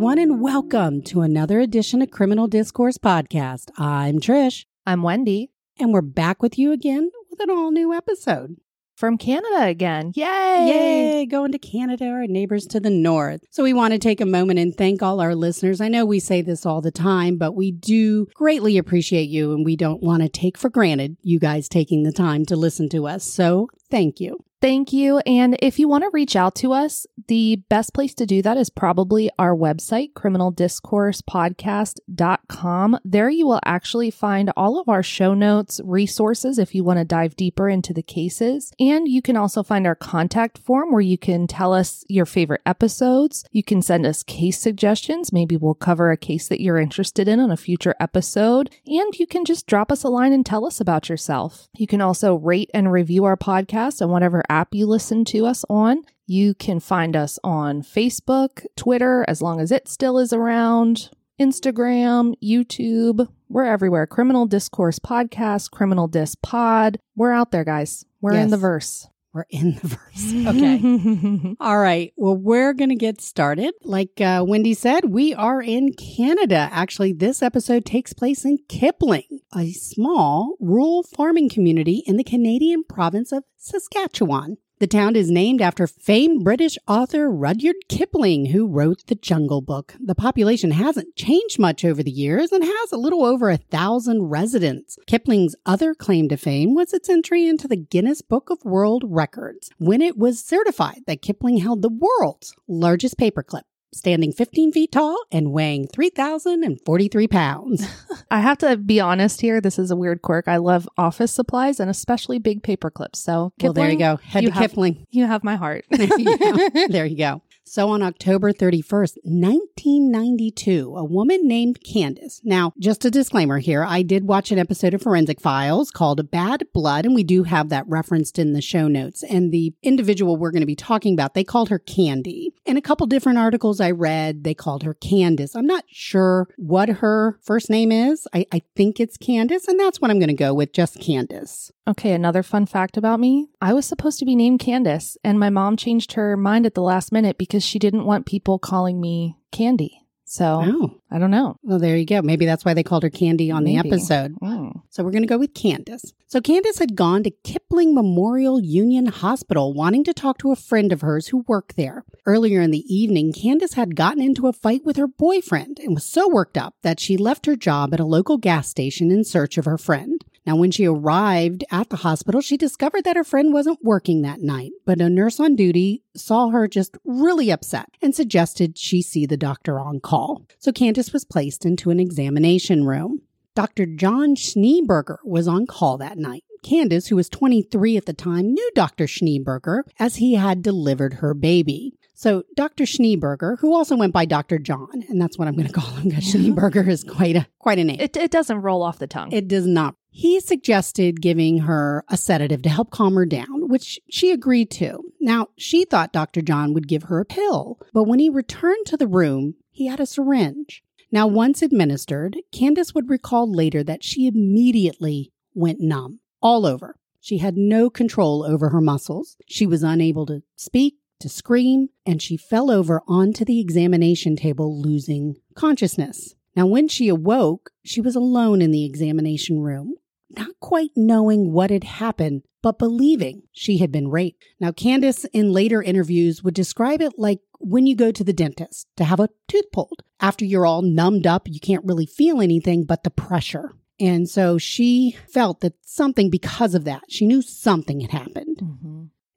everyone, and welcome to another edition of Criminal Discourse Podcast. I'm Trish, I'm Wendy and we're back with you again with an all new episode. from Canada again. Yay! Yay, going to Canada, our neighbors to the north. So, we want to take a moment and thank all our listeners. I know we say this all the time, but we do greatly appreciate you, and we don't want to take for granted you guys taking the time to listen to us. So, thank you. Thank you. And if you want to reach out to us, the best place to do that is probably our website, criminaldiscoursepodcast.com. There you will actually find all of our show notes, resources if you want to dive deeper into the cases. And you can also find our contact form where you can tell us your favorite episodes. You can send us case suggestions. Maybe we'll cover a case that you're interested in on a future episode. And you can just drop us a line and tell us about yourself. You can also rate and review our podcast on whatever app you listen to us on. You can find us on Facebook, Twitter, as long as it still is around, Instagram, YouTube. We're everywhere. Criminal Discourse Podcast, Criminal Dis Pod. We're out there, guys. We're in the verse. We're in the verse. Okay. All right. Well, we're going to get started. Like uh, Wendy said, we are in Canada. Actually, this episode takes place in Kipling, a small rural farming community in the Canadian province of Saskatchewan. The town is named after famed British author Rudyard Kipling, who wrote The Jungle Book. The population hasn't changed much over the years and has a little over a thousand residents. Kipling's other claim to fame was its entry into the Guinness Book of World Records when it was certified that Kipling held the world's largest paperclip, standing 15 feet tall and weighing 3,043 pounds. I have to be honest here. This is a weird quirk. I love office supplies and especially big paper clips. So, well, there you go. Head you to have- Kipling. You have my heart. there, you there you go. So on October 31st, 1992, a woman named Candace. Now, just a disclaimer here. I did watch an episode of Forensic Files called Bad Blood, and we do have that referenced in the show notes. And the individual we're going to be talking about, they called her Candy. In a couple different articles I read, they called her Candace. I'm not sure what her first name is. I, I think it's Candace, and that's what I'm going to go with, just Candace. Okay, another fun fact about me. I was supposed to be named Candace, and my mom changed her mind at the last minute because she didn't want people calling me Candy. So Oh, I don't know. well, there you go. Maybe that's why they called her Candy on the episode. Mm. So we're going to go with Candace. So Candace had gone to Kipling Memorial Union Hospital wanting to talk to a friend of hers who worked there. Earlier in the evening, Candace had gotten into a fight with her boyfriend and was so worked up that she left her job at a local gas station in search of her friend. Now, when she arrived at the hospital, she discovered that her friend wasn't working that night, but a nurse on duty saw her just really upset and suggested she see the doctor on call. So Candace was placed into an examination room. Dr. John Schneeberger was on call that night. Candace, who was 23 at the time, knew Dr. Schneeberger as he had delivered her baby. So Dr. Schneeberger, who also went by Dr. John, and that's what I'm going to call him because Schneeberger is quite a quite a name. It, it doesn't roll off the tongue. It does not. He suggested giving her a sedative to help calm her down, which she agreed to. Now, she thought Dr. John would give her a pill, but when he returned to the room, he had a syringe. Now, once administered, Candace would recall later that she immediately went numb all over. She had no control over her muscles. She was unable to speak, to scream, and she fell over onto the examination table, losing consciousness. Now, when she awoke, she was alone in the examination room, not quite knowing what had happened, but believing she had been raped. Now, Candace in later interviews would describe it like when you go to the dentist to have a tooth pulled. After you're all numbed up, you can't really feel anything but the pressure. And so she felt that something, because of that, she knew something had happened. Mhm.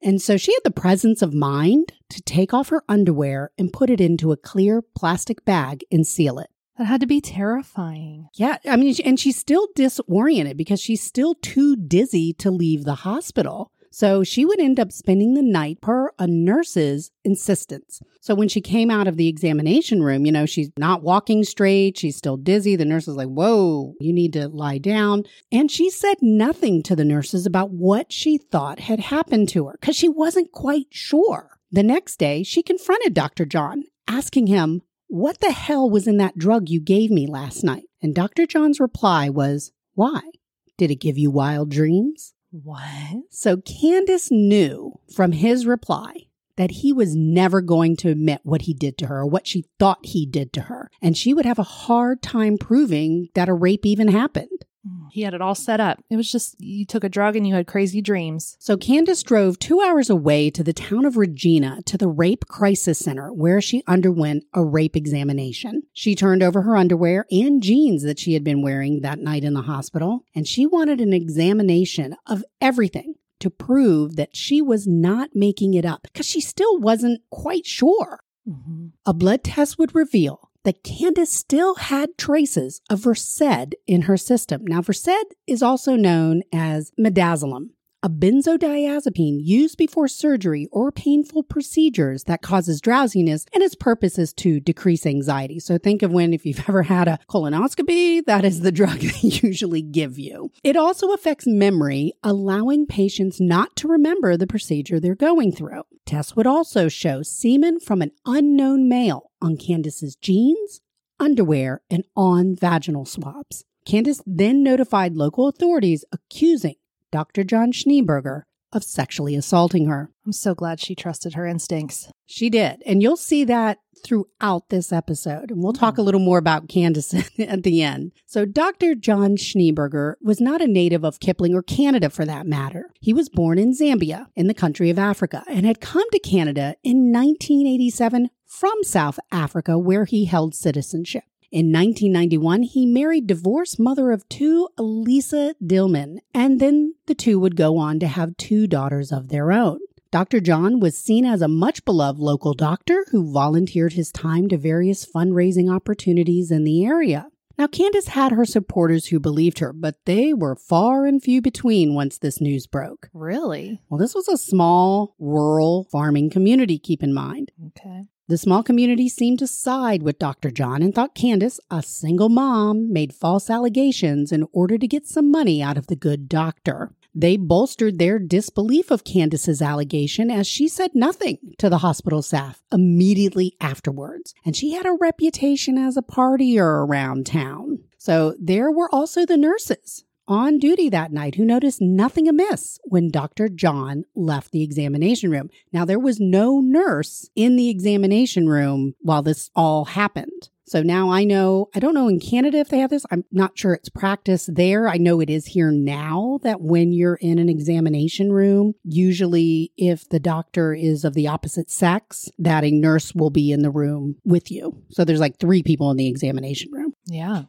And so she had the presence of mind to take off her underwear and put it into a clear plastic bag and seal it. That had to be terrifying. Yeah, I mean, and she's still disoriented because she's still too dizzy to leave the hospital. So she would end up spending the night per a nurse's insistence. So when she came out of the examination room, you know, she's not walking straight. She's still dizzy. The nurse is like, whoa, you need to lie down. And she said nothing to the nurses about what she thought had happened to her because she wasn't quite sure. The next day, she confronted Dr. John, asking him, What the hell was in that drug you gave me last night? And Dr. John's reply was, Why? Did it give you wild dreams? What? So Candace knew from his reply that he was never going to admit what he did to her or what she thought he did to her. And she would have a hard time proving that a rape even happened. He had it all set up. It was just you took a drug and you had crazy dreams. So Candace drove two hours away to the town of Regina to the Rape Crisis Center, where she underwent a rape examination. She turned over her underwear and jeans that she had been wearing that night in the hospital, and she wanted an examination of everything to prove that she was not making it up because she still wasn't quite sure. Mm-hmm. A blood test would reveal that Candace still had traces of Versed in her system. Now, Versed is also known as midazolam, a benzodiazepine used before surgery or painful procedures that causes drowsiness, and its purpose is to decrease anxiety. So think of when, if you've ever had a colonoscopy, that is the drug they usually give you. It also affects memory, allowing patients not to remember the procedure they're going through. Tests would also show semen from an unknown male on Candace's jeans, underwear, and on vaginal swabs. Candace then notified local authorities accusing Dr. John Schneeberger of sexually assaulting her. I'm so glad she trusted her instincts. She did. And you'll see that throughout this episode. And we'll talk hmm. a little more about Candace at the end. So, Dr. John Schneeberger was not a native of Kipling or Canada for that matter. He was born in Zambia, in the country of Africa, and had come to Canada in 1987 from South Africa, where he held citizenship. In 1991, he married divorced mother of two, Elisa Dillman, and then the two would go on to have two daughters of their own. Dr. John was seen as a much beloved local doctor who volunteered his time to various fundraising opportunities in the area. Now, Candace had her supporters who believed her, but they were far and few between once this news broke. Really? Well, this was a small, rural farming community, keep in mind. Okay. The small community seemed to side with Dr. John and thought Candace, a single mom, made false allegations in order to get some money out of the good doctor. They bolstered their disbelief of Candace's allegation as she said nothing to the hospital staff immediately afterwards. And she had a reputation as a partier around town. So there were also the nurses on duty that night who noticed nothing amiss when Dr. John left the examination room. Now, there was no nurse in the examination room while this all happened. So now I know, I don't know in Canada if they have this. I'm not sure it's practice there. I know it is here now that when you're in an examination room, usually if the doctor is of the opposite sex, that a nurse will be in the room with you. So there's like three people in the examination room. Yeah.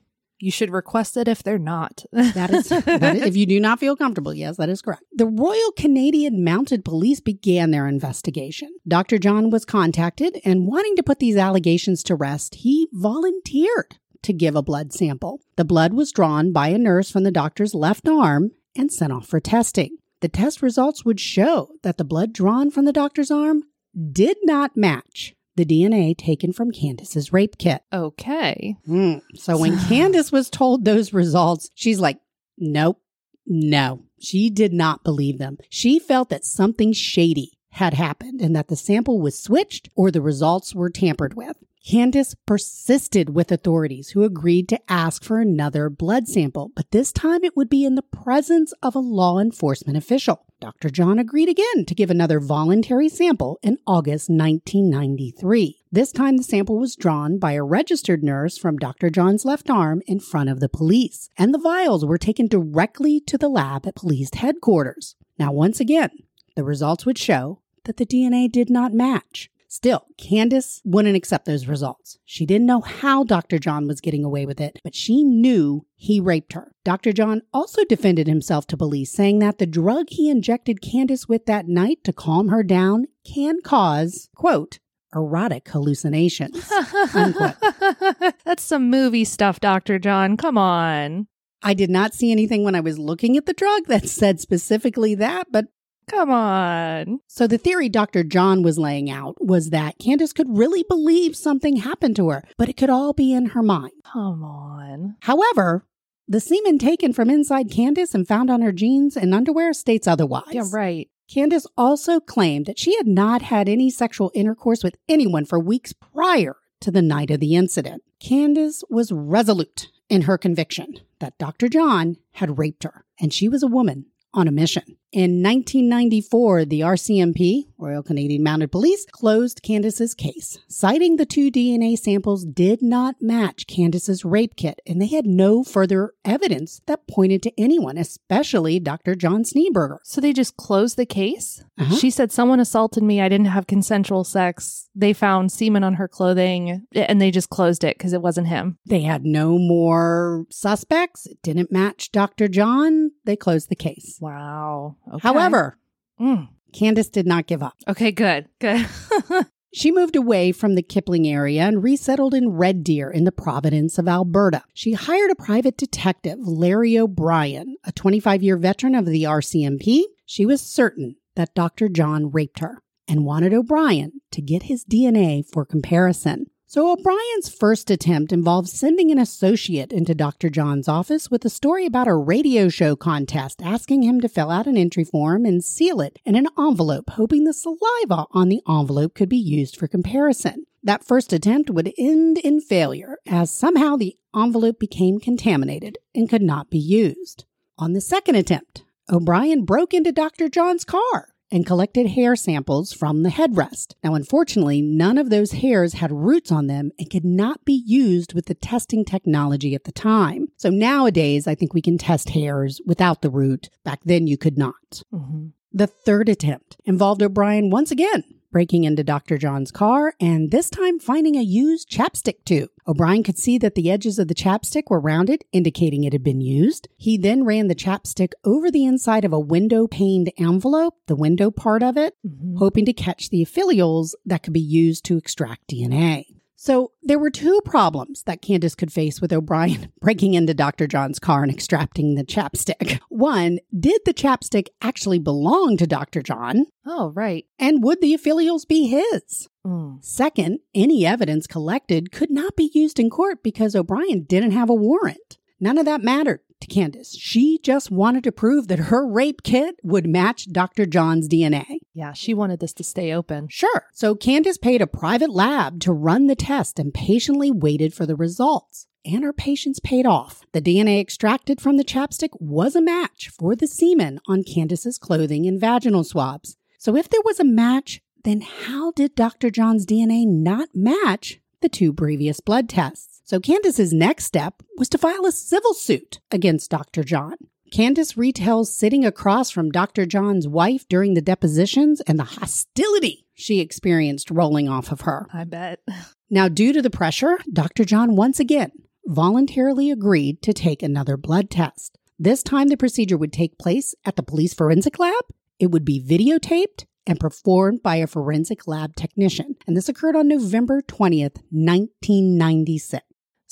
You should request it if they're not. That is, that is, if you do not feel comfortable, yes, that is correct. The Royal Canadian Mounted Police began their investigation. Dr. John was contacted and wanting to put these allegations to rest, he volunteered to give a blood sample. The blood was drawn by a nurse from the doctor's left arm and sent off for testing. The test results would show that the blood drawn from the doctor's arm did not match the DNA taken from Candace's rape kit. okay. Hmm. So when Candace was told those results, she's like, nope, no. She did not believe them. She felt that something shady had happened and that the sample was switched or the results were tampered with. Candace persisted with authorities who agreed to ask for another blood sample, but this time it would be in the presence of a law enforcement official. Dr. John agreed again to give another voluntary sample in August 1993. This time the sample was drawn by a registered nurse from Dr. John's left arm in front of the police, and the vials were taken directly to the lab at police headquarters. Now, once again, the results would show that the DNA did not match. Still, Candace wouldn't accept those results. She didn't know how Dr. John was getting away with it, but she knew he raped her. Dr. John also defended himself to police, saying that the drug he injected Candace with that night to calm her down can cause, quote, erotic hallucinations. Unquote. That's some movie stuff, Dr. John. Come on. I did not see anything when I was looking at the drug that said specifically that, but Come on. So the theory Dr. John was laying out was that Candace could really believe something happened to her, but it could all be in her mind. Come on. However, the semen taken from inside Candace and found on her jeans and underwear states otherwise. Yeah, right. Candace also claimed that she had not had any sexual intercourse with anyone for weeks prior to the night of the incident. Candace was resolute in her conviction that Dr. John had raped her, and she was a woman on a mission. In 1994, the RCMP, Royal Canadian Mounted Police, closed Candace's case, citing the two DNA samples did not match Candace's rape kit, and they had no further evidence that pointed to anyone, especially Dr. John Schneeberger. So they just closed the case? Uh-huh. She said, Someone assaulted me. I didn't have consensual sex. They found semen on her clothing and they just closed it because it wasn't him. They had no more suspects. It didn't match Dr. John. They closed the case. Wow. Okay. However, Mm. Candace did not give up. Okay, good. Good. She moved away from the Kipling area and resettled in Red Deer in the province of Alberta. She hired a private detective, Larry O'Brien, a 25 year veteran of the RCMP. She was certain that Dr. John raped her and wanted O'Brien to get his DNA for comparison. So O'Brien's first attempt involved sending an associate into Dr. John's office with a story about a radio show contest, asking him to fill out an entry form and seal it in an envelope, hoping the saliva on the envelope could be used for comparison. That first attempt would end in failure, as somehow the envelope became contaminated and could not be used. On the second attempt, O'Brien broke into Dr. John's car and collected hair samples from the headrest. Now, unfortunately, none of those hairs had roots on them and could not be used with the testing technology at the time. So nowadays, I think we can test hairs without the root. Back then, you could not. Mhm. The third attempt involved O'Brien once again breaking into Dr. John's car and this time finding a used chapstick tube. O'Brien could see that the edges of the chapstick were rounded, indicating it had been used. He then ran the chapstick over the inside of a window paned envelope, the window part of it, Mhm. hoping to catch the epithelials that could be used to extract DNA. So there were two problems that Candace could face with O'Brien breaking into Dr. John's car and extracting the chapstick. One, did the chapstick actually belong to Dr. John? Oh, right. And would the epithelials be his? Mm. Second, any evidence collected could not be used in court because O'Brien didn't have a warrant. None of that mattered to Candace. She just wanted to prove that her rape kit would match Dr. John's DNA. Yeah, she wanted this to stay open. Sure. So Candace paid a private lab to run the test and patiently waited for the results. And her patience paid off. The DNA extracted from the chapstick was a match for the semen on Candace's clothing and vaginal swabs. So if there was a match, then how did Dr. John's DNA not match the two previous blood tests? So Candace's next step was to file a civil suit against Dr. John. Candace retells sitting across from Dr. John's wife during the depositions and the hostility she experienced rolling off of her. I bet. Now, due to the pressure, Dr. John once again voluntarily agreed to take another blood test. This time, the procedure would take place at the police forensic lab. It would be videotaped and performed by a forensic lab technician. And this occurred on November 20th, 1996.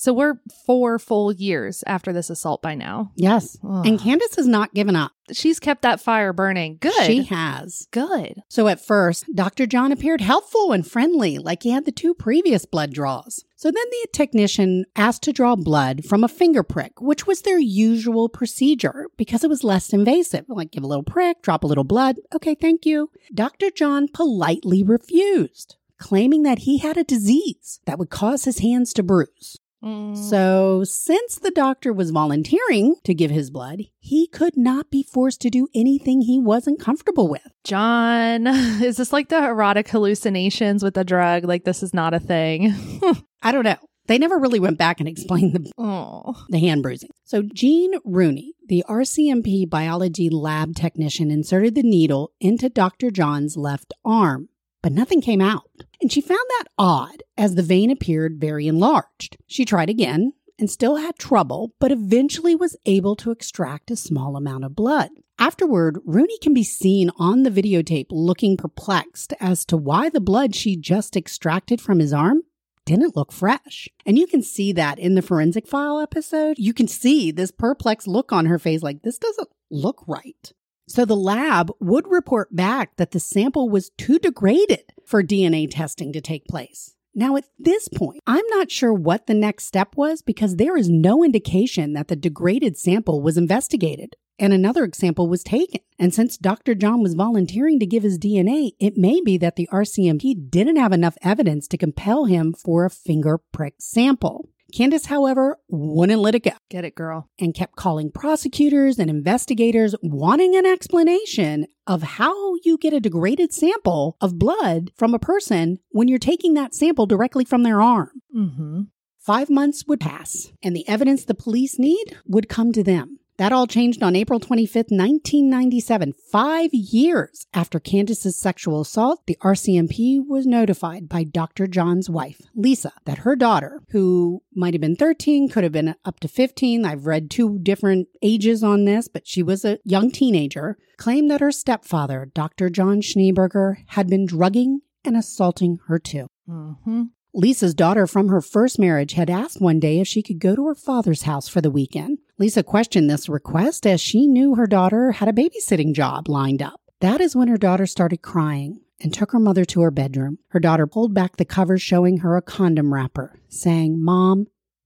So we're four full years after this assault by now. Yes. Ugh. And Candace has not given up. She's kept that fire burning. Good. She has. Good. So at first, Dr. John appeared helpful and friendly, like he had the two previous blood draws. So then the technician asked to draw blood from a finger prick, which was their usual procedure because it was less invasive. Like give a little prick, drop a little blood. Okay, thank you. Dr. John politely refused, claiming that he had a disease that would cause his hands to bruise. Mm. So, since the doctor was volunteering to give his blood, he could not be forced to do anything he wasn't comfortable with. John, is this like the erotic hallucinations with the drug? Like this is not a thing. I don't know. They never really went back and explained the, oh. the hand bruising. So, Jean Rooney, the RCMP biology lab technician, inserted the needle into Dr. John's left arm, but nothing came out. And she found that odd as the vein appeared very enlarged. She tried again and still had trouble, but eventually was able to extract a small amount of blood. Afterward, Rooney can be seen on the videotape looking perplexed as to why the blood she just extracted from his arm didn't look fresh. And you can see that in the forensic file episode. You can see this perplexed look on her face like, this doesn't look right. So the lab would report back that the sample was too degraded for DNA testing to take place. Now, at this point, I'm not sure what the next step was because there is no indication that the degraded sample was investigated and another example was taken. And since Dr. John was volunteering to give his DNA, it may be that the RCMP didn't have enough evidence to compel him for a finger prick sample. Candace, however, wouldn't let it go Get it, girl. and kept calling prosecutors and investigators wanting an explanation of how you get a degraded sample of blood from a person when you're taking that sample directly from their arm. Mm-hmm. Five months would pass, and the evidence the police need would come to them. That all changed on April 25th, 1997. Five years after Candace's sexual assault, the RCMP was notified by Dr. John's wife, Lisa, that her daughter, who might have been 13, could have been up to 15, I've read two different ages on this, but she was a young teenager, claimed that her stepfather, Dr. John Schneeberger, had been drugging and assaulting her too. Mm-hmm. Lisa's daughter from her first marriage had asked one day if she could go to her father's house for the weekend. Lisa questioned this request as she knew her daughter had a babysitting job lined up. That is when her daughter started crying and took her mother to her bedroom. Her daughter pulled back the cover showing her a condom wrapper, saying, Mom,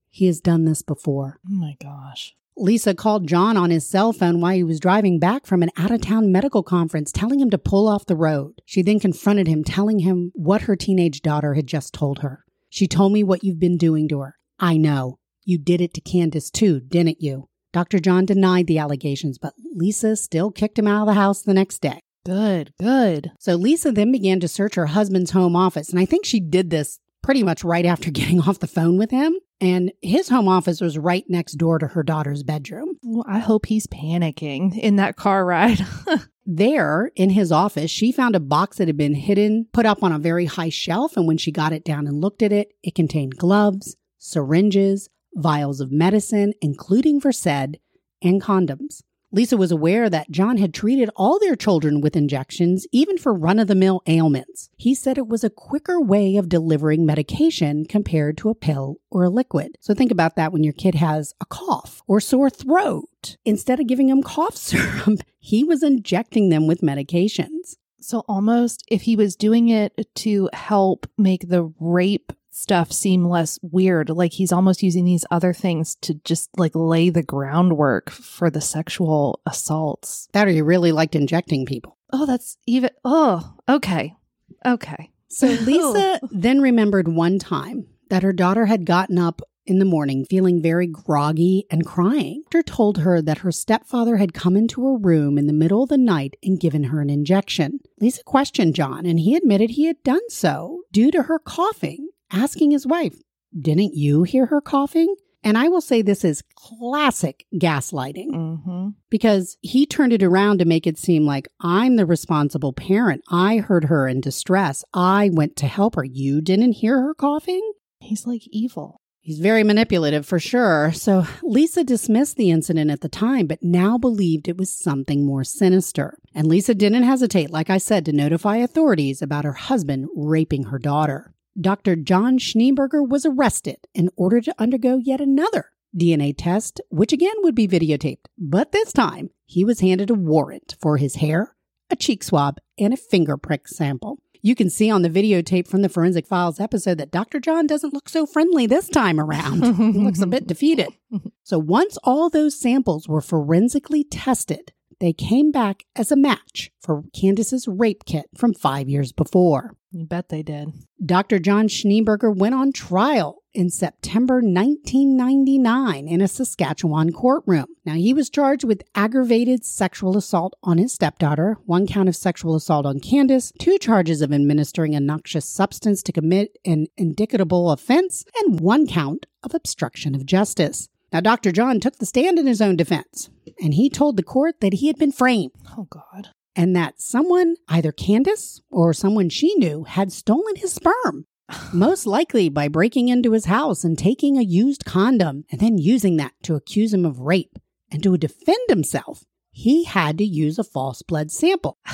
he has done this before. Oh my gosh. Lisa called John on his cell phone while he was driving back from an out of town medical conference, telling him to pull off the road. She then confronted him, telling him what her teenage daughter had just told her. She told me what you've been doing to her. I know. You did it to Candace too, didn't you? Dr. John denied the allegations, but Lisa still kicked him out of the house the next day. Good, good. So Lisa then began to search her husband's home office, and I think she did this pretty much right after getting off the phone with him. And his home office was right next door to her daughter's bedroom. Well, I hope he's panicking in that car ride. There, in his office, she found a box that had been hidden, put up on a very high shelf. And when she got it down and looked at it, it contained gloves, syringes, vials of medicine, including Versed, and condoms. Lisa was aware that John had treated all their children with injections, even for run of the mill ailments. He said it was a quicker way of delivering medication compared to a pill or a liquid. So think about that when your kid has a cough or sore throat. Instead of giving them cough syrup, he was injecting them with medications. so almost if he was doing it to help make the rape stuff seem less weird, like he's almost using these other things to just like lay the groundwork for the sexual assaults. That or he really liked injecting people. Oh, that's even oh, okay. Okay. So Lisa then remembered one time that her daughter had gotten up in the morning feeling very groggy and crying. Doctor told her that her stepfather had come into her room in the middle of the night and given her an injection. Lisa questioned John, and he admitted he had done so due to her coughing, asking his wife, Didn't you hear her coughing? And I will say this is classic gaslighting Mm-hmm. because he turned it around to make it seem like I'm the responsible parent. I heard her in distress. I went to help her. You didn't hear her coughing? He's like evil. He's very manipulative for sure. So Lisa dismissed the incident at the time, but now believed it was something more sinister. And Lisa didn't hesitate, like I said, to notify authorities about her husband raping her daughter. Dr. John Schneeberger was arrested in order to undergo yet another DNA test, which again would be videotaped. But this time, he was handed a warrant for his hair, a cheek swab, and a finger prick sample. You can see on the videotape from the Forensic Files episode that Dr. John doesn't look so friendly this time around. he looks a bit defeated. So once all those samples were forensically tested, they came back as a match for Candace's rape kit from five years before. You bet they did. Dr. John Schneeberger went on trial in September 1999 in a Saskatchewan courtroom. Now, he was charged with aggravated sexual assault on his stepdaughter, one count of sexual assault on Candace, two charges of administering a noxious substance to commit an indictable offense, and one count of obstruction of justice. Now, Dr. John took the stand in his own defense, and he told the court that he had been framed Oh God. and that someone, either Candace or someone she knew, had stolen his sperm. Most likely by breaking into his house and taking a used condom and then using that to accuse him of rape. And to defend himself, he had to use a false blood sample.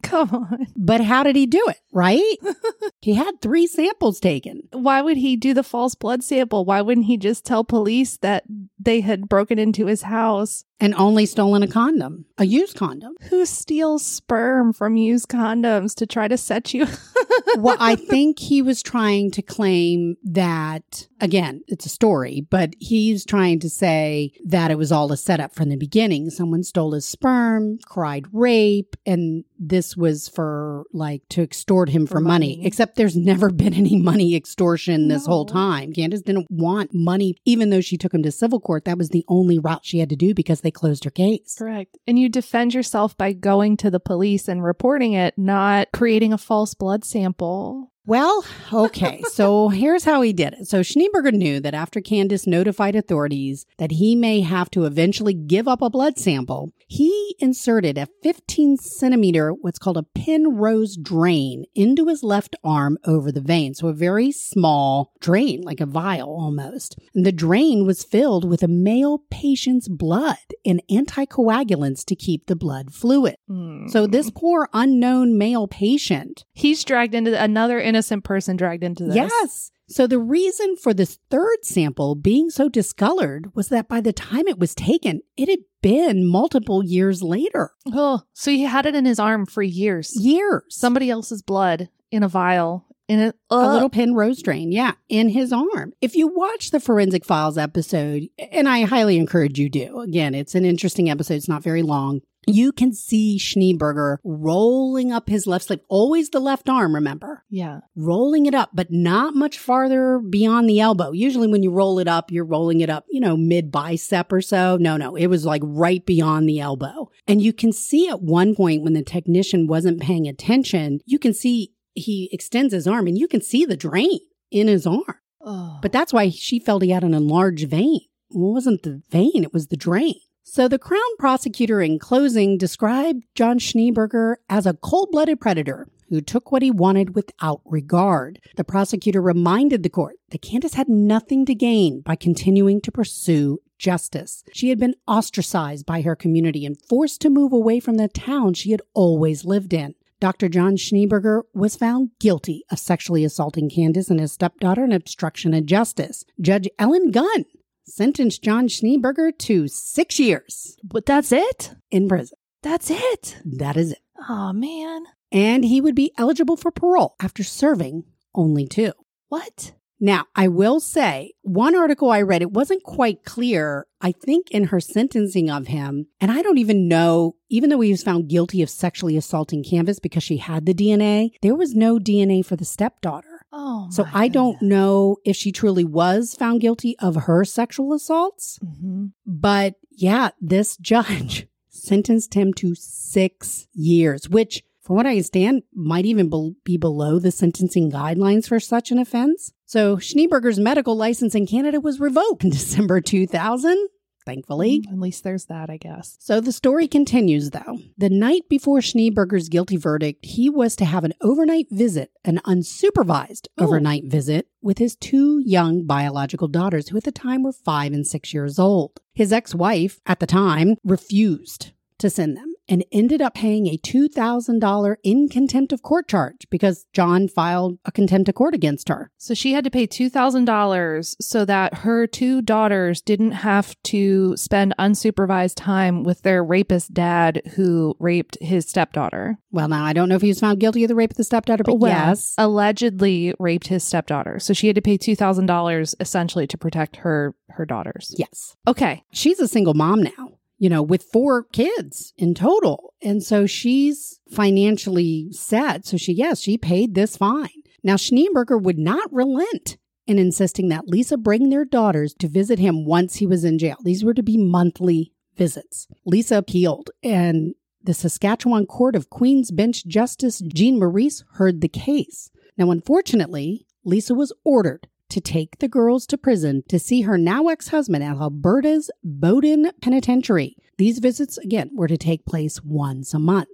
Come on. But how did he do it, right? he had three samples taken. Why would he do the false blood sample? Why wouldn't he just tell police that they had broken into his house? And only stolen a condom, a used condom. Who steals sperm from used condoms to try to set you? well, I think he was trying to claim that again, it's a story, but he's trying to say that it was all a setup from the beginning. Someone stole his sperm, cried rape, and this was for like to extort him for, For money. money. Except there's never been any money extortion this whole time. Candace didn't want money, even though she took him to civil court. That was the only route she had to do because they closed her case. Correct. And you defend yourself by going to the police and reporting it, not creating a false blood sample. Well, okay. so here's how he did it. So Schneeberger knew that after Candace notified authorities that he may have to eventually give up a blood sample, he inserted a 15 centimeter, what's called a Penrose drain, into his left arm over the vein. So a very small drain, like a vial almost. And the drain was filled with a male patient's blood and anticoagulants to keep the blood fluid. Hmm. So this poor unknown male patient he's dragged into another innocent person dragged into this. Yes. So the reason for this third sample being so discolored was that by the time it was taken, it had been multiple years later. Oh, so he had it in his arm for years. Years. Somebody else's blood in a vial in a, a Ugh. little Penrose drain, yeah, in his arm. If you watch the Forensic Files episode, and I highly encourage you do, again, it's an interesting episode, it's not very long. You can see Schneeberger rolling up his left sleeve, always the left arm, remember? Yeah. rolling it up, but not much farther beyond the elbow. Usually, when you roll it up, you're rolling it up, you know, mid bicep or so. No, no, it was like right beyond the elbow. And you can see at one point when the technician wasn't paying attention, you can see he extends his arm and you can see the drain in his arm. Oh. But that's why she felt he had an enlarged vein. Well, it wasn't the vein, it was the drain. So the Crown prosecutor in closing described John Schneeberger as a cold blooded predator who took what he wanted without regard. The prosecutor reminded the court that Candace had nothing to gain by continuing to pursue justice. She had been ostracized by her community and forced to move away from the town she had always lived in. Dr. John Schneeberger was found guilty of sexually assaulting Candace and his stepdaughter and obstruction of justice. Judge Ellen Gunn sentenced John Schneeberger to six years but that's it? in prison. That's it. That is it. Oh, man. And he would be eligible for parole after serving only two. What? Now, I will say, one article I read, it wasn't quite clear, I think, in her sentencing of him. And I don't even know, even though he was found guilty of sexually assaulting Candace because she had the DNA, there was no DNA for the stepdaughter. Oh, So I don't goodness. know if she truly was found guilty of her sexual assaults. Mhm. But yeah, this judge sentenced him to six years, which, from what I understand, might even be below the sentencing guidelines for such an offense. So Schneeberger's medical license in Canada was revoked in December 2000, thankfully. Mm, at least there's that, I guess. So the story continues, though. The night before Schneeberger's guilty verdict, he was to have an overnight visit, an unsupervised Ooh. overnight visit, with his two young biological daughters, who at the time were five and six years old. His ex wife, at the time, refused to send them and ended up paying a $2,000 in contempt of court charge because John filed a contempt of court against her. So she had to pay $2,000 so that her two daughters didn't have to spend unsupervised time with their rapist dad who raped his stepdaughter. Well, now I don't know if he was found guilty of the rape of the stepdaughter, but Well, yes. Allegedly raped his stepdaughter. So she had to pay $2,000 essentially to protect her her daughters. Yes. Okay. she's a single mom now, you know, with four kids in total. And so she's financially set. So she, yes, she paid this fine. Now, Schneeberger would not relent in insisting that Lisa bring their daughters to visit him once he was in jail. These were to be monthly visits. Lisa appealed, and the Saskatchewan Court of Queen's Bench Justice Jean Maurice heard the case. Now, unfortunately, Lisa was ordered to take the girls to prison to see her now ex husband at Alberta's Bowden Penitentiary. These visits, again, were to take place once a month.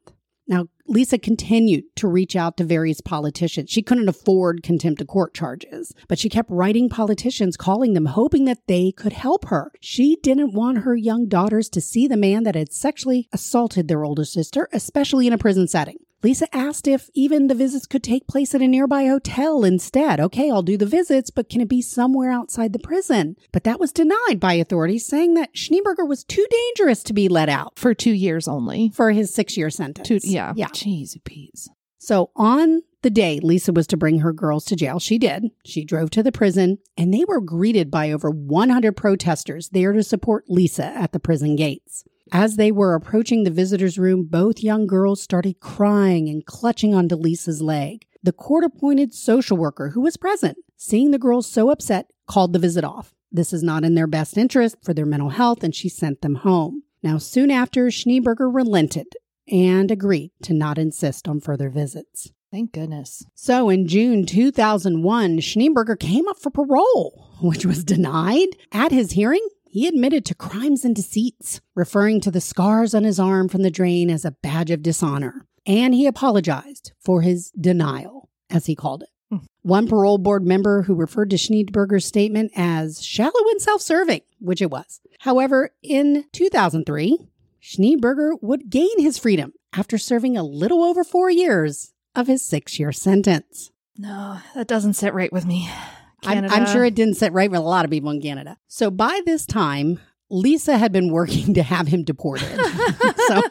Now, Lisa continued to reach out to various politicians. She couldn't afford contempt of court charges, but she kept writing politicians, calling them, hoping that they could help her. She didn't want her young daughters to see the man that had sexually assaulted their older sister, especially in a prison setting. Lisa asked if even the visits could take place at a nearby hotel instead. Okay, I'll do the visits, but can it be somewhere outside the prison? But that was denied by authorities, saying that Schneeberger was too dangerous to be let out For two years only. for his six year sentence. Two, yeah. Yeah. Jeez, Pete's. So on the day Lisa was to bring her girls to jail, she did. She drove to the prison, and they were greeted by over 100 protesters there to support Lisa at the prison gates. As they were approaching the visitor's room, both young girls started crying and clutching onto Lisa's leg. The court appointed social worker who was present, seeing the girls so upset, called the visit off. This is not in their best interest for their mental health, and she sent them home. Now, soon after, Schneeberger relented and agreed to not insist on further visits. Thank goodness. So in June 2001, Schneeberger came up for parole, which was denied. At his hearing, he admitted to crimes and deceits, referring to the scars on his arm from the drain as a badge of dishonor. And he apologized for his denial, as he called it. Hmm. One parole board member who referred to Schneeberger's statement as shallow and self serving, which it was. However, in 2003, Schneeberger would gain his freedom after serving a little over four years of his six year sentence. No, that doesn't sit right with me. I'm, I'm sure it didn't sit right with a lot of people in Canada. So by this time, Lisa had been working to have him deported. so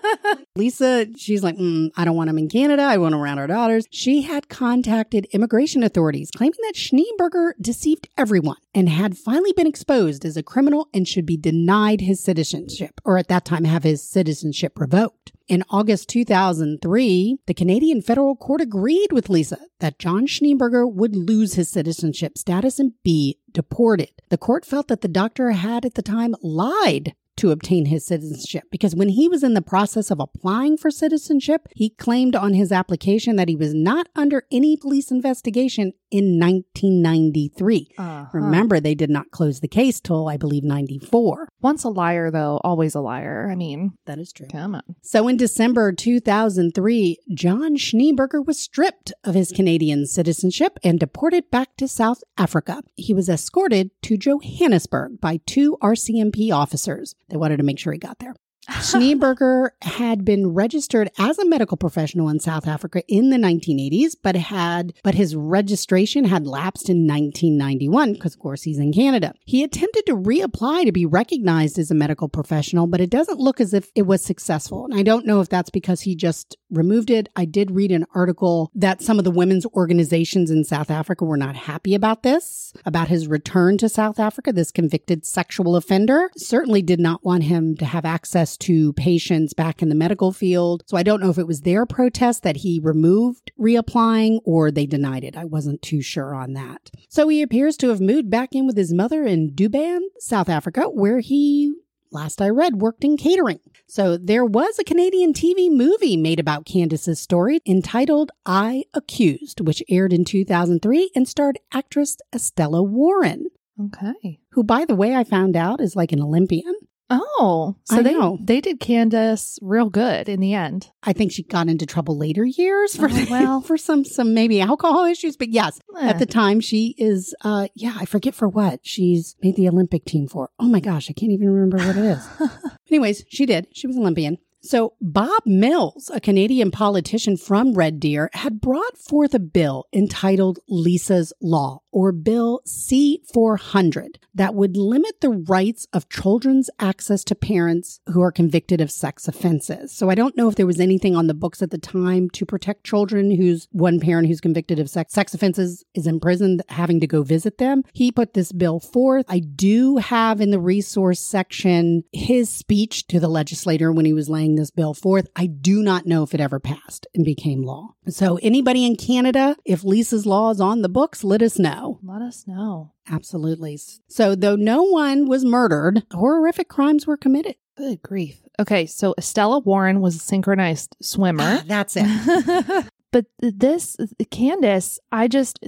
Lisa, she's like, mm, I don't want him in Canada. I want him around our daughters. She had contacted immigration authorities claiming that Schneeberger deceived everyone and had finally been exposed as a criminal and should be denied his citizenship, or at that time have his citizenship revoked. In August 2003, the Canadian federal court agreed with Lisa that John Schneeberger would lose his citizenship status and be deported. The court felt that the doctor had at the time lied to obtain his citizenship. Because when he was in the process of applying for citizenship, he claimed on his application that he was not under any police investigation in 1993. Uh-huh. Remember, they did not close the case till I believe 94. Once a liar, though, always a liar. I mean, That is true. come on. So in December 2003, John Schneeberger was stripped of his Canadian citizenship and deported back to South Africa. He was escorted to Johannesburg by two RCMP officers. They wanted to make sure he got there. Schneeberger had been registered as a medical professional in South Africa in the 1980s, but had but his registration had lapsed in 1991 because of course he's in Canada. He attempted to reapply to be recognized as a medical professional, but it doesn't look as if it was successful. And I don't know if that's because he just removed it. I did read an article that some of the women's organizations in South Africa were not happy about this, about his return to South Africa. This convicted sexual offender certainly did not want him to have access to patients back in the medical field. So I don't know if it was their protest that he removed reapplying or they denied it. I wasn't too sure on that. So he appears to have moved back in with his mother in Durban, South Africa, where he last I read, worked in catering. So there was a Canadian TV movie made about Candace's story entitled I Accused, which aired in 2003 and starred actress Estella Warren, Okay. who, by the way, I found out is like an Olympian. Oh, so I they know. they did Candace real good in the end. I think she got into trouble later years for Oh, well. for some some maybe alcohol issues, but yes, Eh. at the time she is uh yeah, I forget for what she's made the Olympic team for. Oh my gosh, I can't even remember what it is. Anyways, she did. She was Olympian. So Bob Mills, a Canadian politician from Red Deer, had brought forth a bill entitled Lisa's Law, or Bill C-400, that would limit the rights of children's access to parents who are convicted of sex offenses. So I don't know if there was anything on the books at the time to protect children whose one parent who's convicted of sex, sex offenses is in prison having to go visit them. He put this bill forth. I do have in the resource section his speech to the legislator when he was laying this bill forth. I do not know if it ever passed and became law. So anybody in Canada, if Lisa's law is on the books, let us know. Let us know. Absolutely. So though no one was murdered, horrific crimes were committed. Good grief. Okay, so Estella Warren was a synchronized swimmer. Ah, that's it. but this Candace, I just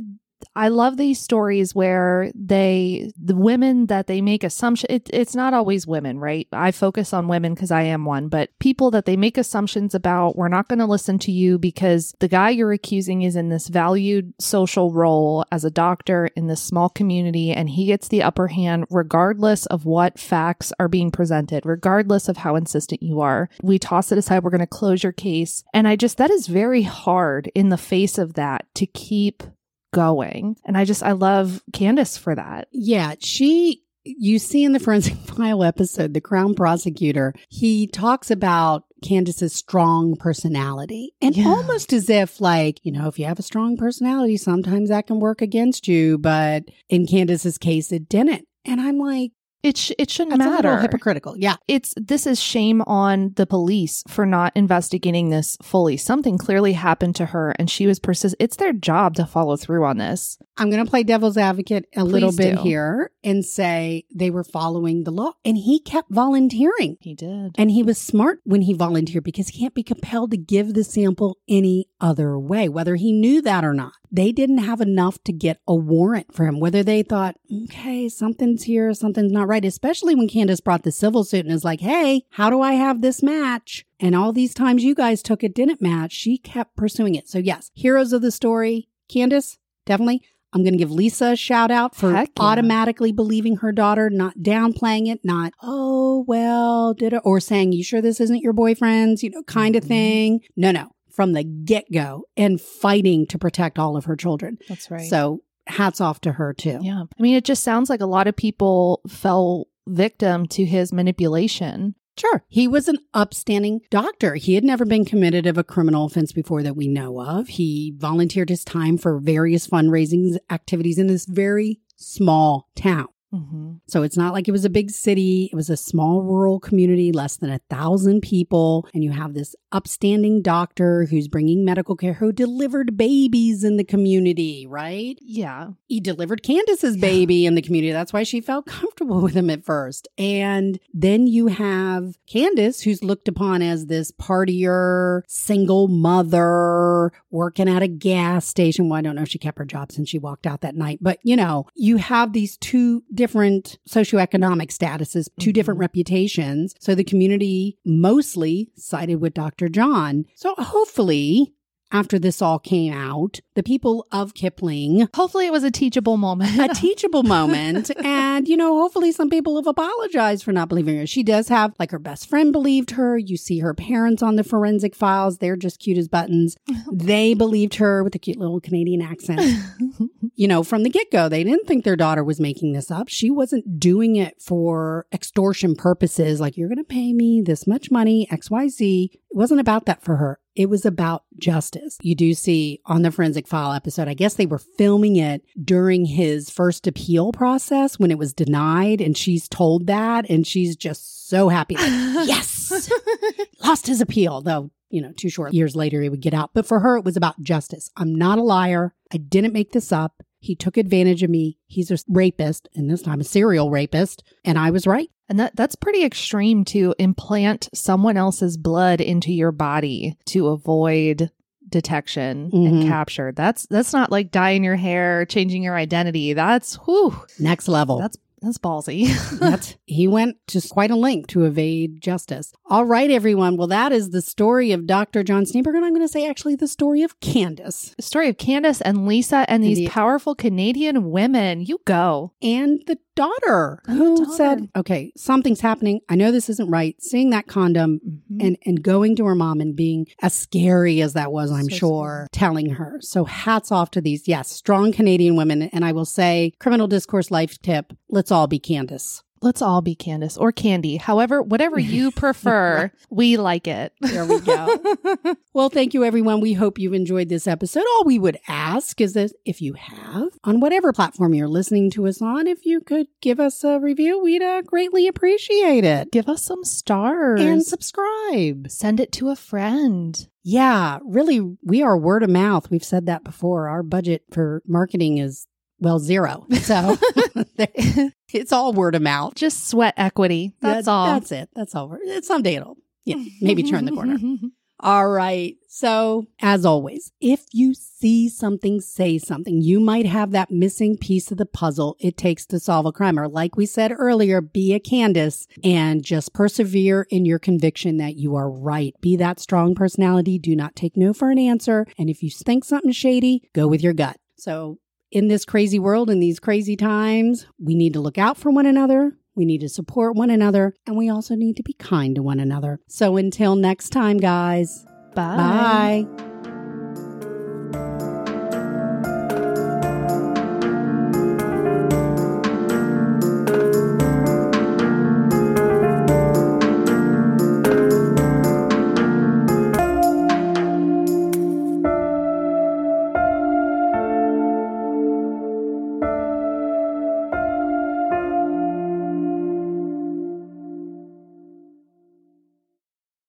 I love these stories where they the women that they make assumption it, it's not always women, right? I focus on women because I am one, but people that they make assumptions about, we're not going to listen to you because the guy you're accusing is in this valued social role as a doctor in this small community and he gets the upper hand regardless of what facts are being presented, regardless of how insistent you are. We toss it aside, we're going to close your case. And I just that is very hard in the face of that to keep going. And I just, I love Candace for that. Yeah, she you see in the forensic file episode the crown prosecutor he talks about Candace's strong personality. And Yeah. almost as if, like, you know, if you have a strong personality, sometimes that can work against you. But in Candace's case, it didn't. And I'm like, It sh- it shouldn't that's matter. hypocritical. Yeah. it's this is shame on the police for not investigating this fully. Something clearly happened to her, and she was persistent. It's their job to follow through on this. I'm going to play devil's advocate a little bit do. here and say they were following the law. And he kept volunteering. He did. And he was smart when he volunteered because he can't be compelled to give the sample any other way, whether he knew that or not. They didn't have enough to get a warrant for him, whether they thought, okay, something's here, something's not right, especially when Candace brought the civil suit and is like, hey, how do I have this match? And all these times you guys took it didn't match. She kept pursuing it. So, yes, heroes of the story, Candace, definitely. I'm going to give Lisa a shout out for yeah. automatically believing her daughter, not downplaying it, not, oh, well, did it, or saying, you sure this isn't your boyfriend's, you know, kind of Mhm. thing. No, no, from the get go and fighting to protect all of her children. That's right. So hats off to her too. yeah. I mean, it just sounds like a lot of people fell victim to his manipulation. Sure. He was an upstanding doctor. He had never been committed of a criminal offense before that we know of. He volunteered his time for various fundraising activities in this very small town. Mm-hmm. So it's not like it was a big city. It was a small rural community, less than a thousand people. And you have this upstanding doctor who's bringing medical care who delivered babies in the community, right? Yeah. He delivered Candace's baby in the community. That's why she felt comfortable with him at first. And then you have Candace, who's looked upon as this partier, single mother, working at a gas station. Well, I don't know if she kept her job since she walked out that night, but you know, you have these two different socioeconomic statuses, 2 Mhm. different reputations. So the community mostly sided with Dr. John. So hopefully, after this all came out, the people of Kipling Hopefully, it was a teachable moment. a teachable moment. and, you know, hopefully some people have apologized for not believing her. She does have, like, her best friend believed her. You see her parents on the forensic files. They're just cute as buttons. They believed her with a cute little Canadian accent. you know, from the get go, they didn't think their daughter was making this up. She wasn't doing it for extortion purposes, like, you're going to pay me this much money, XYZ. It wasn't about that for her. It was about justice. You do see on the forensic file episode, I guess they were filming it during his first appeal process when it was denied, and she's told that, and she's just so happy. Like, yes, lost his appeal, though, you know, two short years later he would get out. But for her, it was about justice. I'm not a liar. I didn't make this up. He took advantage of me. He's a rapist, and this time a serial rapist, and I was right. And that that's pretty extreme to implant someone else's blood into your body to avoid detection Mhm. and capture. That's that's not like dyeing your hair, changing your identity. That's whew. Next level. That's that's ballsy. That's he went to quite a length to evade justice. All right, everyone. Well, that is the story of Dr. John Schneeberger, and I'm going to say actually the story of Candace the story of Candace and Lisa and these Indeed. powerful Canadian women. You go. and the daughter who daughter. said, "Okay, something's happening. I know this isn't right." Seeing that condom Mhm. and and going to her mom and being as scary as that was, I'm So sure, telling her. So hats off to these yes, strong Canadian women. And I will say, criminal discourse life tip: let's all be Candace. Let's all be Candace or Candy. However, whatever you prefer, we like it. There we go. Well, thank you, everyone. We hope you've enjoyed this episode. All we would ask is that if you have, on whatever platform you're listening to us on, if you could give us a review, we'd uh, greatly appreciate it. Give us some stars And subscribe. send it to a friend. Yeah, really, we are word of mouth. We've said that before. Our budget for marketing is, well, zero. So it's all word of mouth. Just sweat equity. That's That- all. That's it. That's all. Someday it'll, yeah, maybe turn the corner. All right. So, as always, if you see something, say something. You might have that missing piece of the puzzle it takes to solve a crime. Or, like we said earlier, be a Candace and just persevere in your conviction that you are right. Be that strong personality. Do not take no for an answer. And if you think something shady, go with your gut. So, in this crazy world, in these crazy times, we need to look out for one another. We need to support one another, and we also need to be kind to one another. So until next time, guys, Bye. bye.